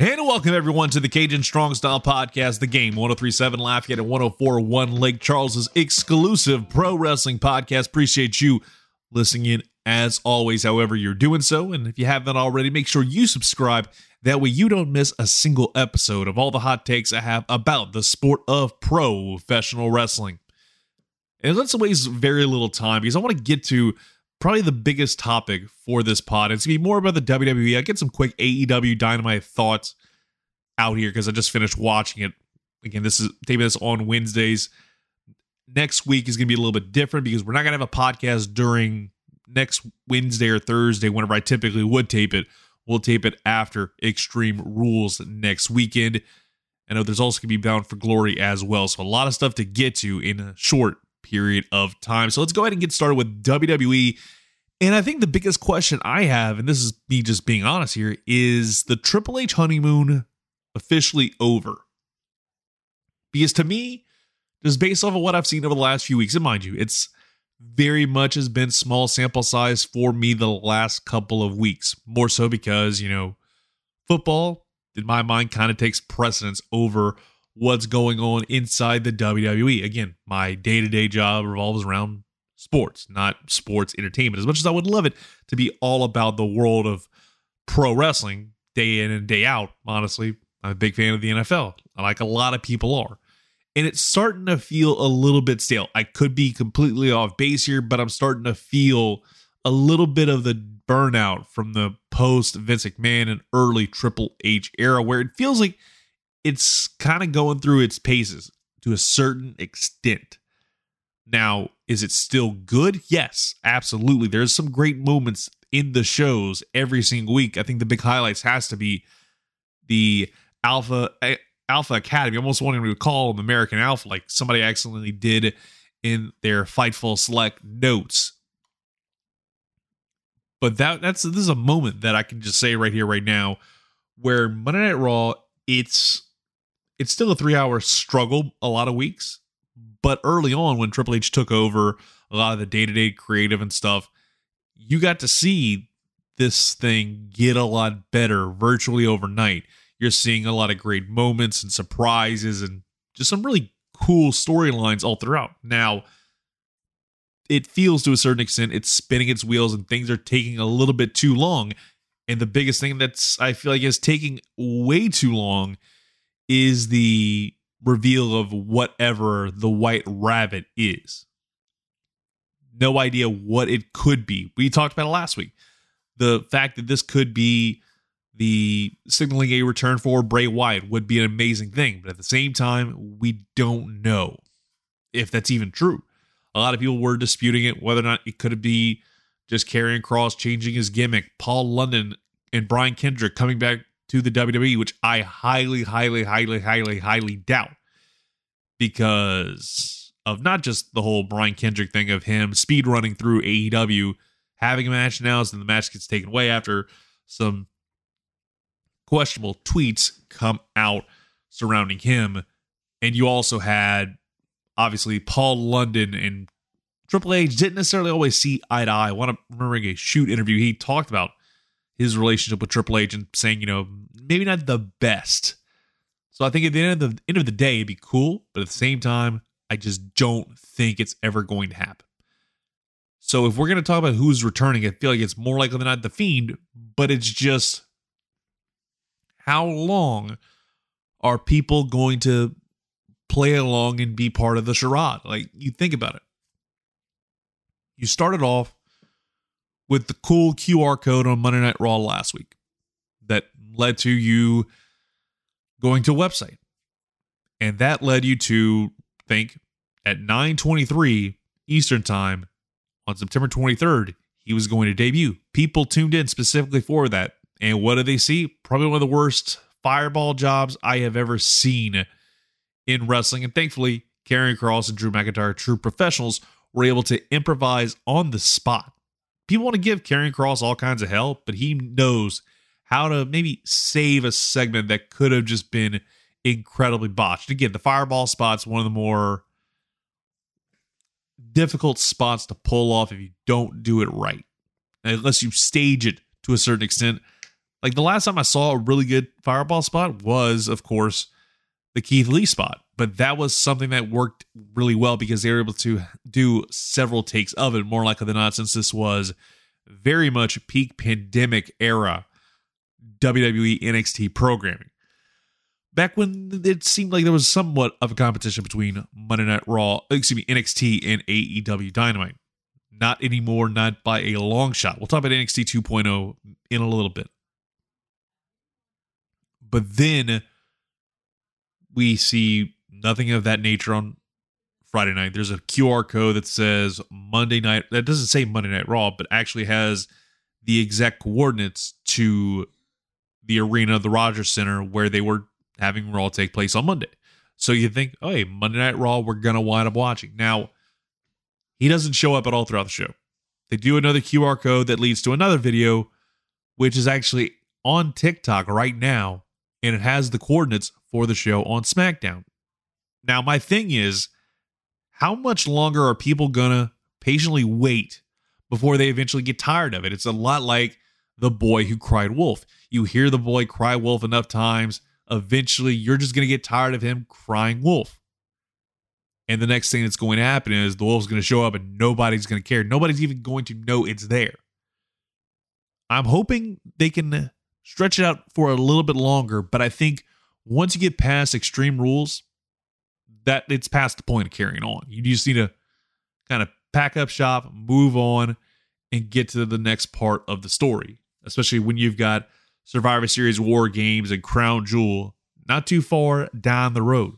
And welcome everyone to the Cajun Strong Style Podcast, the game 1037 Lafayette and 1041 Lake Charles's exclusive pro wrestling podcast. Appreciate you listening in as always, however, you're doing so. And if you haven't already, make sure you subscribe. That way you don't miss a single episode of all the hot takes I have about the sport of professional wrestling. And let's waste very little time because I want to get to probably the biggest topic for this pod. It's gonna be more about the WWE. I get some quick AEW Dynamite thoughts out here because I just finished watching it. Again, this is taping this on Wednesdays. Next week is gonna be a little bit different because we're not gonna have a podcast during next Wednesday or Thursday whenever I typically would tape it. We'll tape it after Extreme Rules next weekend. I know there's also gonna be Bound for Glory as well. So a lot of stuff to get to in a short period of time. So let's go ahead and get started with WWE. And I think the biggest question I have, and this is me just being honest here, is the Triple H honeymoon officially over? Because to me, just based off of what I've seen over the last few weeks, and mind you, it's very much has been small sample size for me the last couple of weeks. More so because, you know, football, in my mind, kind of takes precedence over what's going on inside the WWE. Again, my day to day job revolves around sports, not sports entertainment. As much as I would love it to be all about the world of pro wrestling day in and day out, honestly, I'm a big fan of the NFL. Like a lot of people are. And it's starting to feel a little bit stale. I could be completely off base here, but I'm starting to feel a little bit of the burnout from the post Vince McMahon and early Triple H era where it feels like it's kind of going through its paces to a certain extent. Now, is it still good? Yes, absolutely. There's some great moments in the shows every single week. I think the big highlights has to be the Alpha Alpha Academy. I almost wanted to call them American Alpha, like somebody accidentally did in their Fightful Select notes. But that that's this is a moment that I can just say right here, right now, where Monday Night Raw, it's it's still a three hour struggle a lot of weeks. But early on, when Triple H took over a lot of the day to day creative and stuff, you got to see this thing get a lot better virtually overnight. You're seeing a lot of great moments and surprises and just some really cool storylines all throughout. Now, it feels to a certain extent it's spinning its wheels and things are taking a little bit too long. And the biggest thing that's I feel like is taking way too long is the reveal of whatever the white rabbit is. No idea what it could be. We talked about it last week. The fact that this could be the signaling a return for Bray Wyatt would be an amazing thing, but at the same time, we don't know if that's even true. A lot of people were disputing it, whether or not it could be just Karrion Kross changing his gimmick, Paul London and Brian Kendrick coming back to the WWE, which I highly, highly, highly, highly, highly doubt because of not just the whole Brian Kendrick thing of him speed running through AEW, having a match announced, and the match gets taken away after some questionable tweets come out surrounding him. And you also had obviously Paul London and Triple H didn't necessarily always see eye to eye. I want to remember a shoot interview he talked about his relationship with Triple H and saying, you know, maybe not the best. So I think at the end of the end of the day, it'd be cool, but at the same time, I just don't think it's ever going to happen. So if we're going to talk about who's returning, I feel like it's more likely than not the Fiend, but it's just how long are people going to play along and be part of the charade? Like you think about it. You started off with the cool QR code on Monday Night Raw last week that led to you going to a website. And that led you to think at 9:23 Eastern Time on September 23rd, he was going to debut. People tuned in specifically for that. And what did they see? Probably one of the worst fireball jobs I have ever seen in wrestling. And thankfully, Karrion Kross and Drew McIntyre, true professionals, were able to improvise on the spot people want to give Karrion Kross all kinds of hell, but he knows how to maybe save a segment that could have just been incredibly botched. Again, the fireball spot's one of the more difficult spots to pull off if you don't do it right. Unless you stage it to a certain extent. Like the last time I saw a really good fireball spot was, of course, the Keith Lee spot. But that was something that worked really well because they were able to do several takes of it, more likely than not, since this was very much peak pandemic era WWE NXT programming. Back when it seemed like there was somewhat of a competition between Monday Night Raw, excuse me, NXT and AEW Dynamite. Not anymore, not by a long shot. We'll talk about NXT 2.0 in a little bit. But then we see nothing of that nature on Friday night. There's a QR code that says Monday night. That doesn't say Monday Night Raw, but actually has the exact coordinates to the arena, the Rogers Center, where they were having Raw take place on Monday. So you think, oh, hey, Monday Night Raw, we're to wind up watching. Now, he doesn't show up at all throughout the show. They do another QR code that leads to another video, which is actually on TikTok right now, and it has the coordinates for the show on SmackDown. Now, my thing is, how much longer are people gonna patiently wait before they eventually get tired of it? It's a lot like the boy who cried wolf. You hear the boy cry wolf enough times, eventually you're just gonna get tired of him crying wolf. And the next thing that's going to happen is the wolf's going to show up and nobody's going to care. Nobody's even going to know it's there. I'm hoping they can stretch it out for a little bit longer, but I think once you get past extreme rules, that it's past the point of carrying on. You just need to kind of pack up shop, move on, and get to the next part of the story. Especially when you've got Survivor Series War Games and Crown Jewel not too far down the road.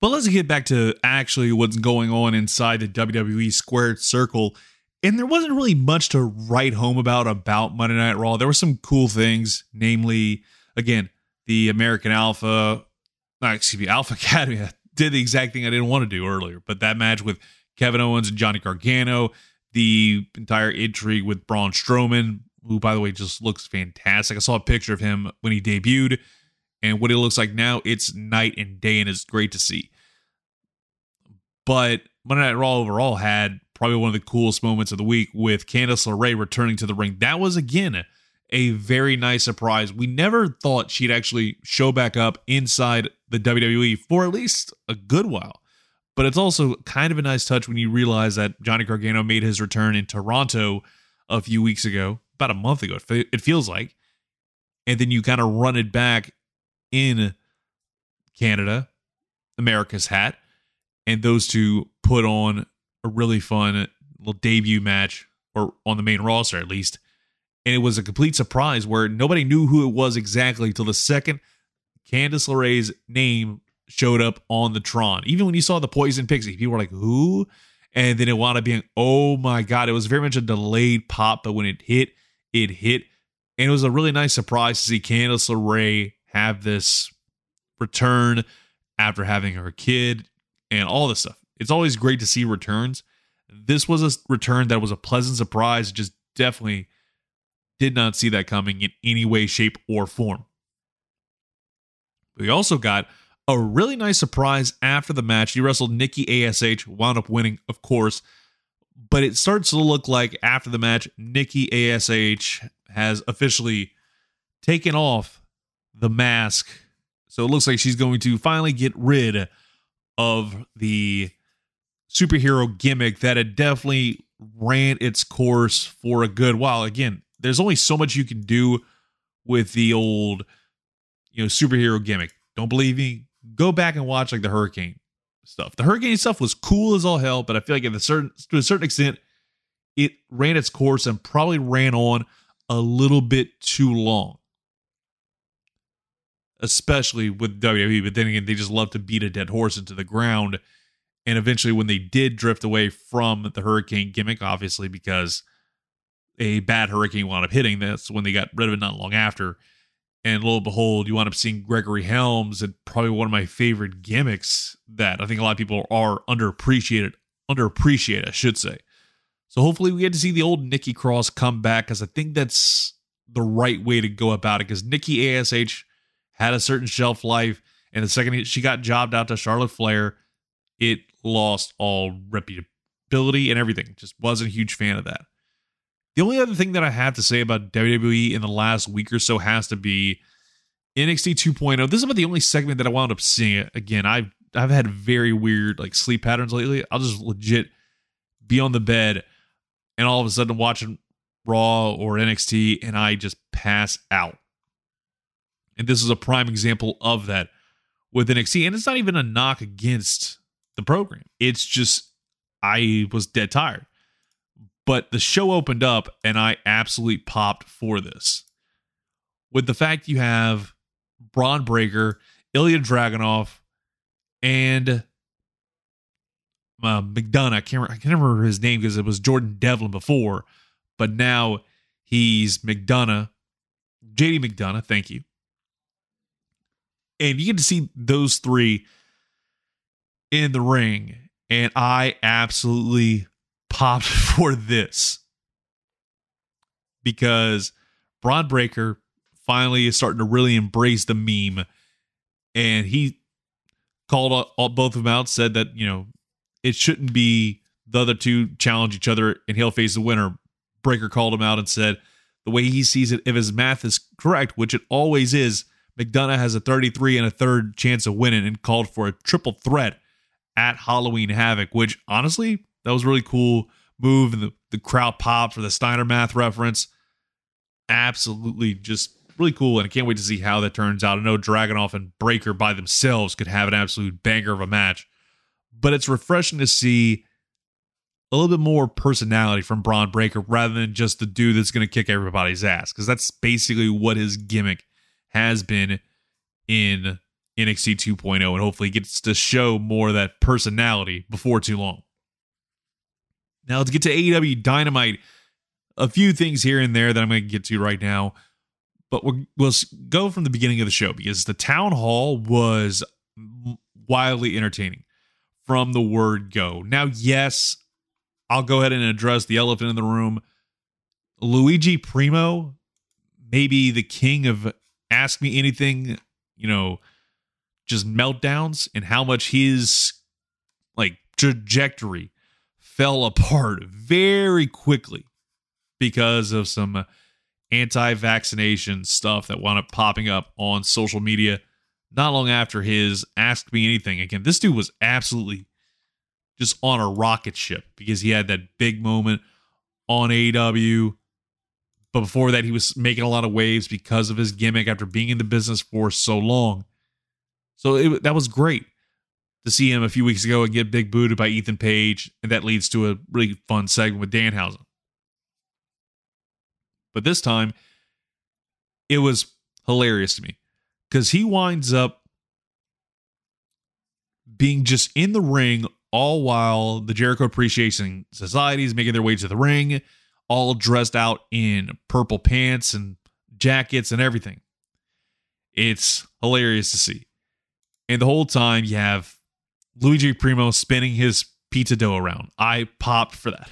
But let's get back to actually what's going on inside the WWE squared circle. And there wasn't really much to write home about about Monday Night Raw. There were some cool things, namely, again, the American Alpha not excuse me, Alpha Academy did the exact thing I didn't want to do earlier. But that match with Kevin Owens and Johnny Gargano, the entire intrigue with Braun Strowman, who by the way just looks fantastic. I saw a picture of him when he debuted, and what he looks like now, it's night and day, and it's great to see. But Monday Night Raw overall had probably one of the coolest moments of the week with Candice LeRae returning to the ring. That was again a very nice surprise. We never thought she'd actually show back up inside the WWE for at least a good while. But it's also kind of a nice touch when you realize that Johnny Gargano made his return in Toronto a few weeks ago, about a month ago, it feels like. And then you kind of run it back in Canada, America's hat, and those two put on a really fun little debut match, or on the main roster at least and it was a complete surprise where nobody knew who it was exactly till the second Candice LeRae's name showed up on the Tron. Even when you saw the Poison Pixie, people were like, "Who?" And then it wound up being, "Oh my god!" It was very much a delayed pop, but when it hit, it hit, and it was a really nice surprise to see Candice LeRae have this return after having her kid and all this stuff. It's always great to see returns. This was a return that was a pleasant surprise. Just definitely did not see that coming in any way, shape, or form. We also got a really nice surprise after the match. He wrestled Nikki ASH, wound up winning, of course. But it starts to look like after the match, Nikki ASH has officially taken off the mask. So it looks like she's going to finally get rid of the superhero gimmick that had definitely ran its course for a good while. Again, there's only so much you can do with the old, you know, superhero gimmick. Don't believe me? Go back and watch like the Hurricane stuff. The Hurricane stuff was cool as all hell, but I feel like at a certain to a certain extent, it ran its course and probably ran on a little bit too long. Especially with WWE, but then again, they just love to beat a dead horse into the ground. And eventually, when they did drift away from the Hurricane gimmick, obviously because a bad hurricane wound up hitting. That's when they got rid of it not long after. And lo and behold, you wind up seeing Gregory Helms and probably one of my favorite gimmicks that I think a lot of people are underappreciated, underappreciated, I should say. So hopefully we get to see the old Nikki Cross come back because I think that's the right way to go about it. Because Nikki ASH had a certain shelf life, and the second she got jobbed out to Charlotte Flair, it lost all reputability and everything. Just wasn't a huge fan of that. The only other thing that I have to say about WWE in the last week or so has to be NXT 2.0. This is about the only segment that I wound up seeing it. Again, I've I've had very weird like sleep patterns lately. I'll just legit be on the bed and all of a sudden watching Raw or NXT and I just pass out. And this is a prime example of that with NXT. And it's not even a knock against the program. It's just I was dead tired. But the show opened up and I absolutely popped for this. With the fact you have Bron Breakker, Ilya Dragunov, and uh, McDonagh. I can't, I can't remember his name because it was Jordan Devlin before, but now he's McDonagh, JD McDonagh. Thank you. And you get to see those three in the ring, and I absolutely popped for this because Bron Breakker finally is starting to really embrace the meme, and he called all, all, both of them out, said that you know it shouldn't be the other two challenge each other and he'll face the winner. Breakker called him out and said the way he sees it, if his math is correct, which it always is, McDonagh has a 33 and a third chance of winning and called for a triple threat at Halloween Havoc, which honestly, that was really cool move and the, the crowd popped for the Steiner math reference. Absolutely just really cool. And I can't wait to see how that turns out. I know Dragunov and Breakker by themselves could have an absolute banger of a match, but it's refreshing to see a little bit more personality from Bron Breakker rather than just the dude that's going to kick everybody's ass because that's basically what his gimmick has been in NXT 2.0 and hopefully gets to show more of that personality before too long. Now let's get to AEW Dynamite. A few things here and there that I'm going to get to right now, but we'll, we'll go from the beginning of the show because the town hall was wildly entertaining from the word go. Now, yes, I'll go ahead and address the elephant in the room. Luigi Primo, maybe the king of ask me anything, you know, just meltdowns and how much his like trajectory fell apart very quickly because of some anti-vaccination stuff that wound up popping up on social media not long after his Ask me anything. Again this dude was absolutely just on a rocket ship because he had that big moment on AEW but before that he was making a lot of waves because of his gimmick after being in the business for so long. So it, that was great to see him a few weeks ago and get big booted by Ethan Page and that leads to a really fun segment with Danhausen but this time it was hilarious to me because he winds up being just in the ring all while the Jericho Appreciation Society is making their way to the ring, all dressed out in purple pants and jackets and everything. It's hilarious to see. And the whole time you have Luigi Primo spinning his pizza dough around. I popped for that.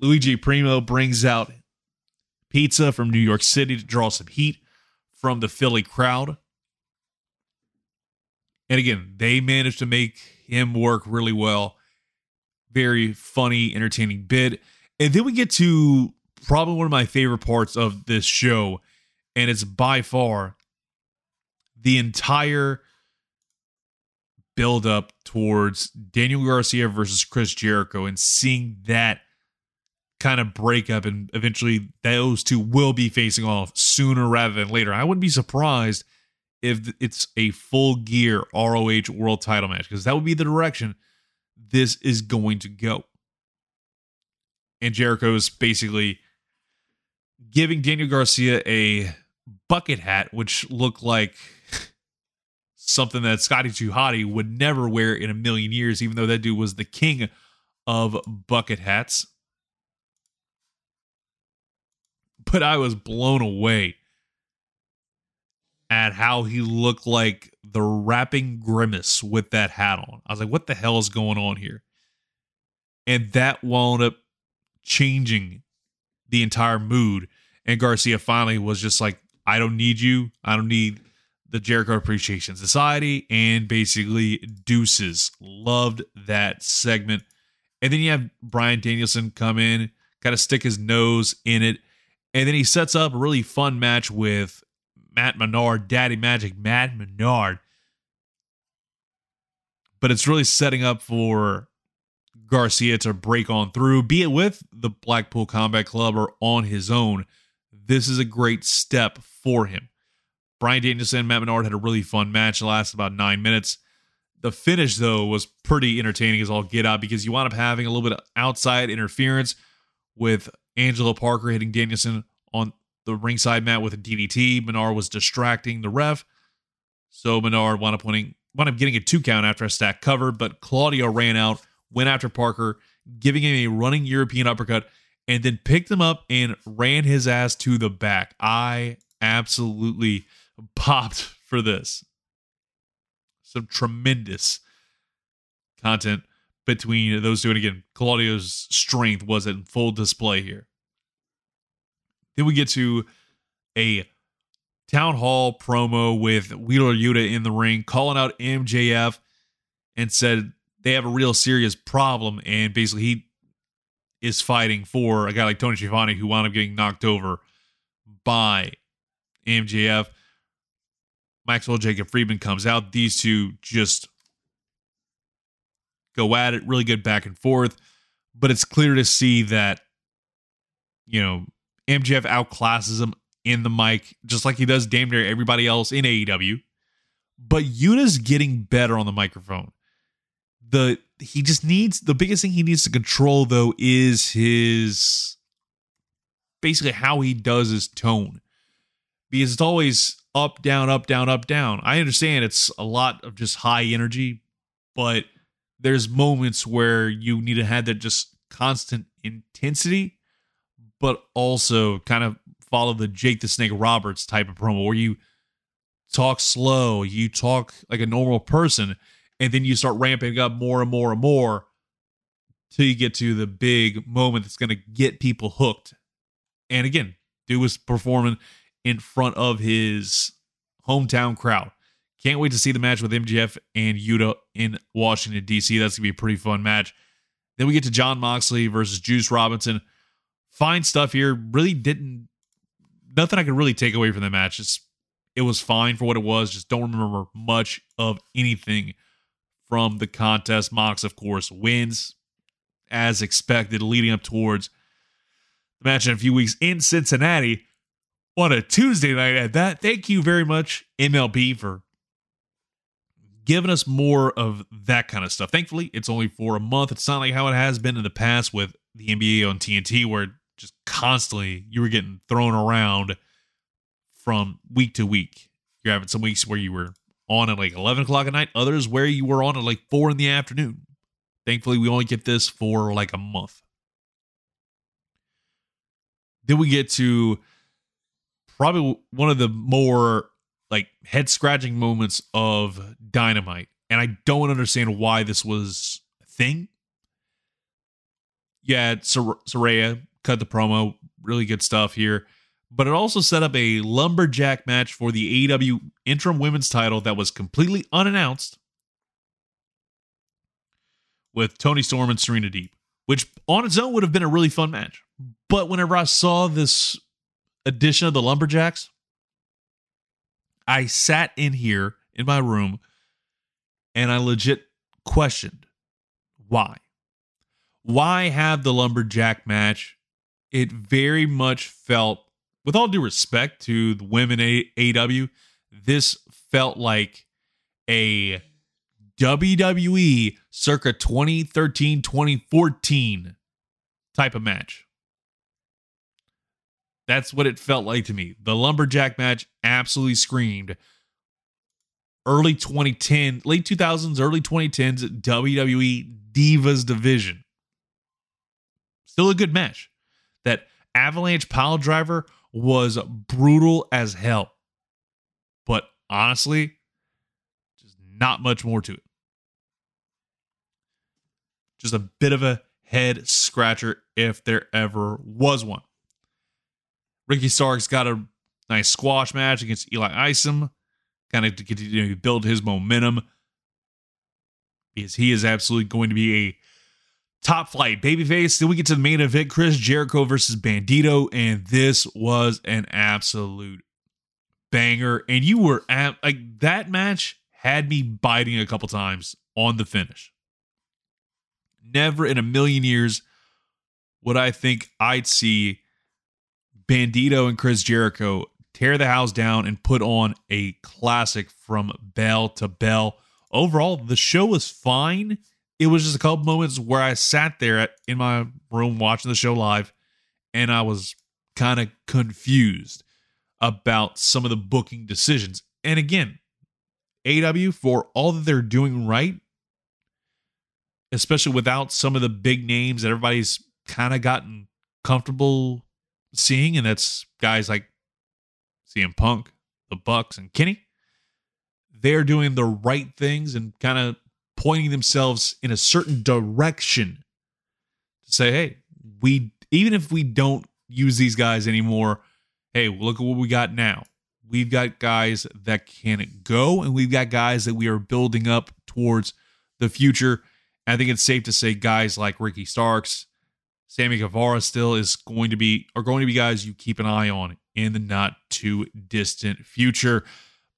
Luigi Primo brings out pizza from New York City to draw some heat from the Philly crowd. And again, they managed to make him work really well. Very funny, entertaining bit. And then we get to probably one of my favorite parts of this show, and it's by far the entire build up towards Daniel Garcia versus Chris Jericho and seeing that kind of breakup and eventually those two will be facing off sooner rather than later. I wouldn't be surprised if it's a full gear ROH world title match because that would be the direction this is going to go. And Jericho is basically giving Daniel Garcia a bucket hat, which looked like something that Scotty 2 Hotty would never wear in a million years, even though that dude was the king of bucket hats. But I was blown away at how he looked like the rapping grimace with that hat on. I was like, what the hell is going on here? And that wound up changing the entire mood. And Garcia finally was just like, I don't need you. I don't need the Jericho Appreciation Society and basically deuces. Loved that segment. And then you have Bryan Danielson come in, kind of stick his nose in it. And then he sets up a really fun match with Matt Menard, Daddy Magic, Matt Menard. But it's really setting up for Garcia to break on through, be it with the Blackpool Combat Club or on his own. This is a great step for him. Bryan Danielson and Matt Menard had a really fun match. It lasted about nine minutes. The finish, though, was pretty entertaining as all get out because you wound up having a little bit of outside interference with Angelo Parker hitting Danielson on the ringside mat with a DDT. Menard was distracting the ref. So Menard wound up winning, wound up getting a two count after a stack cover, but Claudio ran out, went after Parker, giving him a running European uppercut, and then picked him up and ran his ass to the back. I absolutely popped for this. Some tremendous content between those two. And again, Claudio's strength was in full display here. Then we get to a town hall promo with Wheeler Yuta in the ring, calling out MJF and said they have a real serious problem. And basically, he is fighting for a guy like Tony Schiavone who wound up getting knocked over by MJF. Maxwell Jacob Friedman comes out. These two just go at it, really good back and forth. But it's clear to see that, you know, MJF outclasses him in the mic, just like he does damn near everybody else in AEW. But Yuta's getting better on the microphone. The he just needs the biggest thing he needs to control though is his basically how he does his tone. Because it's always up, down, up, down, up, down. I understand it's a lot of just high energy, but there's moments where you need to have that just constant intensity, but also kind of follow the Jake the Snake Roberts type of promo where you talk slow, you talk like a normal person, and then you start ramping up more and more and more till you get to the big moment that's going to get people hooked. And again, dude was performing in front of his hometown crowd. Can't wait to see the match with MJF and Yuta in Washington, D.C. That's going to be a pretty fun match. Then we get to Jon Moxley versus Juice Robinson. Fine stuff here. Really didn't, nothing I could really take away from the match. It's, it was fine for what it was. Just don't remember much of anything from the contest. Mox, of course, wins as expected, leading up towards the match in a few weeks in Cincinnati on a Tuesday night at that. Thank you very much, MLB, for giving us more of that kind of stuff. Thankfully, it's only for a month. It's not like how it has been in the past with the NBA on TNT, where just constantly you were getting thrown around from week to week. You're having some weeks where you were on at like 11 o'clock at night, others where you were on at like 4 in the afternoon. Thankfully, we only get this for like a month. Then we get to probably one of the more like head scratching moments of Dynamite, and I don't understand why this was a thing. Yeah, Sor- Saraya cut the promo, really good stuff here, but it also set up a lumberjack match for the AEW interim women's title that was completely unannounced with Toni Storm and Serena Deeb, which on its own would have been a really fun match. But whenever I saw this edition of the Lumberjacks, I sat in here in my room and I legit questioned why. Why have the lumberjack match? It very much felt, with all due respect to the women AEW, this felt like a WWE circa 2013 2014 type of match. That's what it felt like to me. The lumberjack match absolutely screamed early 2010, late 2000s, early 2010s WWE Divas division. Still a good match. That Avalanche pile driver was brutal as hell. But honestly, just not much more to it. Just a bit of a head scratcher if there ever was one. Ricky Starks got a nice squash match against Eli Isom, kind of to continue to build his momentum because he is absolutely going to be a Top flight, babyface. Then we get to the main event Chris Jericho versus Bandito, and this was an absolute banger. And you were at like that match had me biting a couple times on the finish. Never in a million years would I think I'd see Bandito and Chris Jericho tear the house down and put on a classic from bell to bell. Overall, the show was fine. It was just a couple moments where I sat there at, in my room watching the show live and I was kind of confused about some of the booking decisions. And again, AEW for all that they're doing right, especially without some of the big names that everybody's kind of gotten comfortable seeing, and that's guys like CM Punk, the Bucks, and Kenny. They're doing the right things and kind of pointing themselves in a certain direction to say, hey, we even if we don't use these guys anymore, hey, look at what we got now. We've got guys that can go, and we've got guys that we are building up towards the future. I think it's safe to say guys like Ricky Starks, Sammy Guevara still is going to be are going to be guys you keep an eye on in the not too distant future.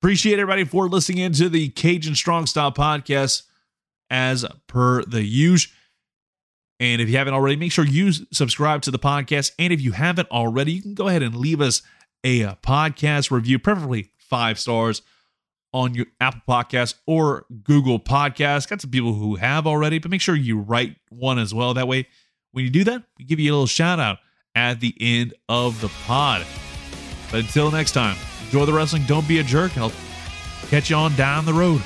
Appreciate everybody for listening into the Cajun Strong Style podcast as per the usual. And if you haven't already, make sure you subscribe to the podcast. And if you haven't already, you can go ahead and leave us a podcast review, preferably five stars on your Apple Podcast or Google Podcast. Got some people who have already, but make sure you write one as well. That way, when you do that, we give you a little shout out at the end of the pod. But until next time, enjoy the wrestling. Don't be a jerk. I'll catch you on down the road.